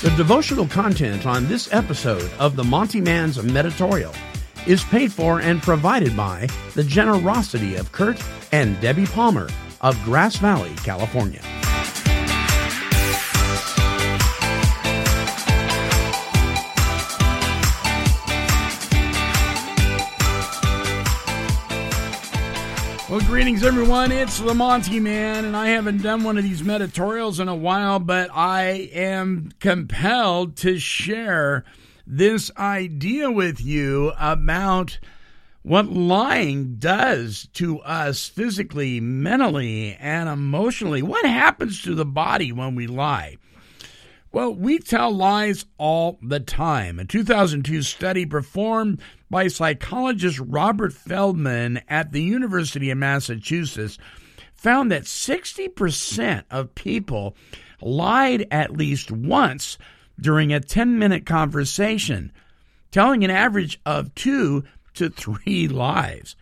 The devotional content on this episode of the Monty Man's Meditorial is paid for and provided by the generosity of Kurt and Debbie Palmer of Grass Valley, California. Well, greetings, everyone. It's the Monty Man, and I haven't done one of these meditorials in a while, but I am compelled to share this idea with you about what lying does to us physically, mentally, and emotionally. What happens to the body when we lie? Well, we tell lies all the time. A 2002 study performed by psychologist Robert Feldman at the University of Massachusetts found that 60% of people lied at least once during a 10 minute conversation, telling an average of two to three lies.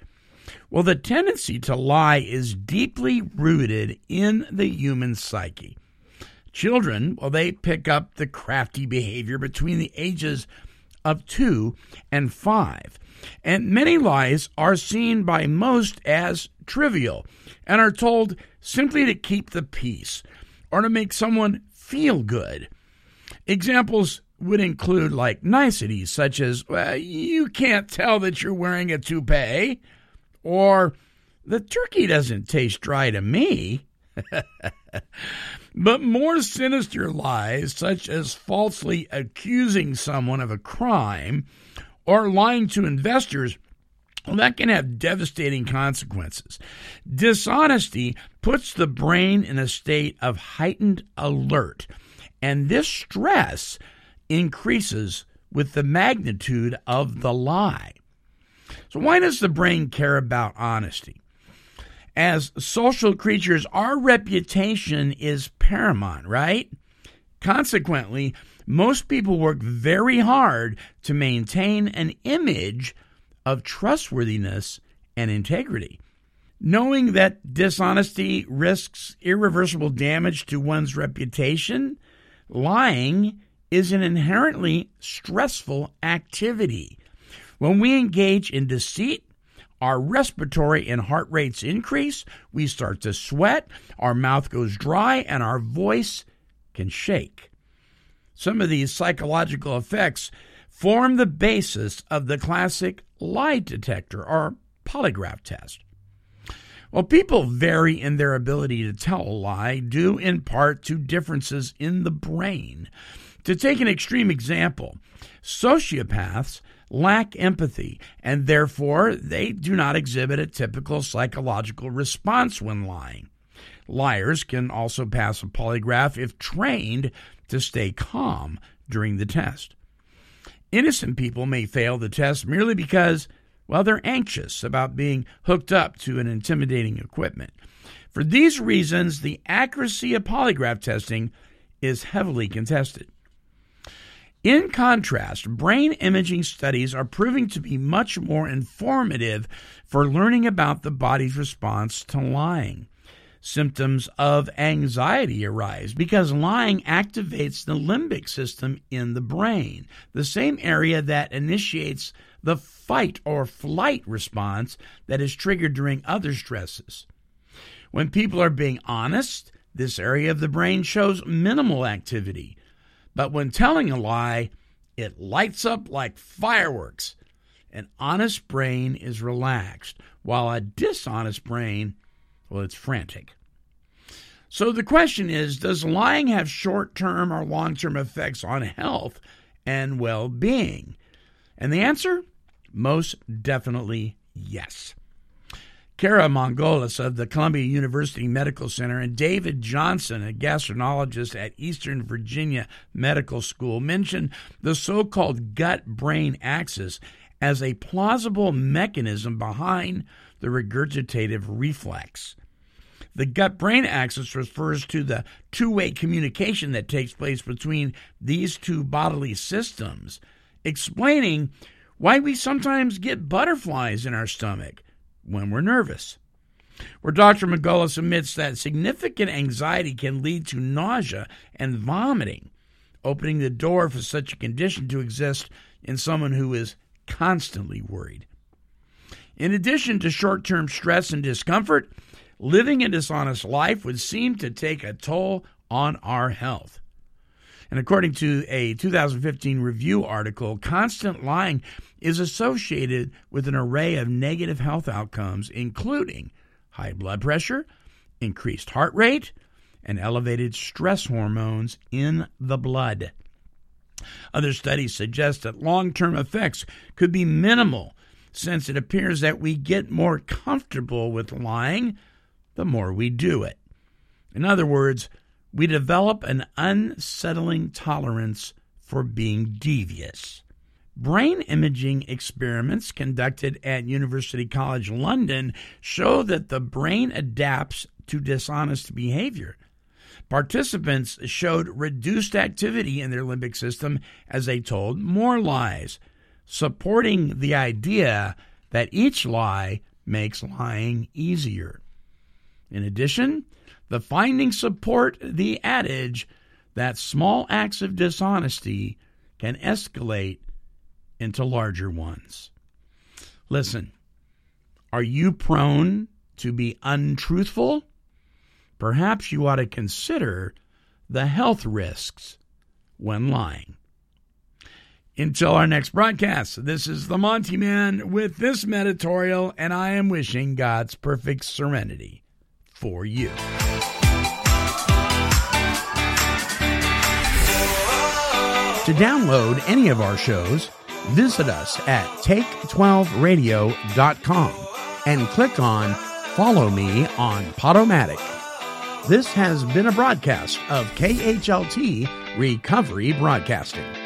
Well, the tendency to lie is deeply rooted in the human psyche. Children, well, they pick up the crafty behavior between the ages of two and five. And many lies are seen by most as trivial and are told simply to keep the peace or to make someone feel good. Examples would include like niceties such as, well, you can't tell that you're wearing a toupee, or the turkey doesn't taste dry to me. but more sinister lies, such as falsely accusing someone of a crime or lying to investors, well, that can have devastating consequences. Dishonesty puts the brain in a state of heightened alert, and this stress increases with the magnitude of the lie. So, why does the brain care about honesty? As social creatures, our reputation is paramount, right? Consequently, most people work very hard to maintain an image of trustworthiness and integrity. Knowing that dishonesty risks irreversible damage to one's reputation, lying is an inherently stressful activity. When we engage in deceit, our respiratory and heart rates increase, we start to sweat, our mouth goes dry, and our voice can shake. Some of these psychological effects form the basis of the classic lie detector or polygraph test. Well, people vary in their ability to tell a lie due in part to differences in the brain. To take an extreme example, sociopaths lack empathy, and therefore they do not exhibit a typical psychological response when lying. Liars can also pass a polygraph if trained to stay calm during the test. Innocent people may fail the test merely because, well, they're anxious about being hooked up to an intimidating equipment. For these reasons, the accuracy of polygraph testing is heavily contested. In contrast, brain imaging studies are proving to be much more informative for learning about the body's response to lying. Symptoms of anxiety arise because lying activates the limbic system in the brain, the same area that initiates the fight or flight response that is triggered during other stresses. When people are being honest, this area of the brain shows minimal activity. But when telling a lie, it lights up like fireworks. An honest brain is relaxed, while a dishonest brain, well, it's frantic. So the question is Does lying have short term or long term effects on health and well being? And the answer? Most definitely yes. Kara Margolis of the Columbia University Medical Center and David Johnson, a gastroenterologist at Eastern Virginia Medical School, mentioned the so called gut brain axis as a plausible mechanism behind the regurgitative reflex. The gut brain axis refers to the two way communication that takes place between these two bodily systems, explaining why we sometimes get butterflies in our stomach when we're nervous. Where Dr. Margolis admits that significant anxiety can lead to nausea and vomiting. opening the door for such a condition to exist in someone who is constantly worried. In addition to short term stress and discomfort, living a dishonest life would seem to take a toll on our health. And according to a 2015 review article, constant lying is associated with an array of negative health outcomes, including high blood pressure, increased heart rate, and elevated stress hormones in the blood. Other studies suggest that long term effects could be minimal since it appears that we get more comfortable with lying the more we do it. In other words, we develop an unsettling tolerance for being devious. Brain imaging experiments conducted at University College London show that the brain adapts to dishonest behavior. Participants showed reduced activity in their limbic system as they told more lies, supporting the idea that each lie makes lying easier. In addition, the findings support the adage that small acts of dishonesty can escalate into larger ones. Listen, are you prone to be untruthful? perhaps you ought to consider the health risks when lying. Until our next broadcast, this is the Monty Man with this meditorial, and I am wishing God's perfect serenity for you. To download any of our shows, visit us at take12radio.com and click on Follow Me on Podomatic. This has been a broadcast of KHLT Recovery Broadcasting.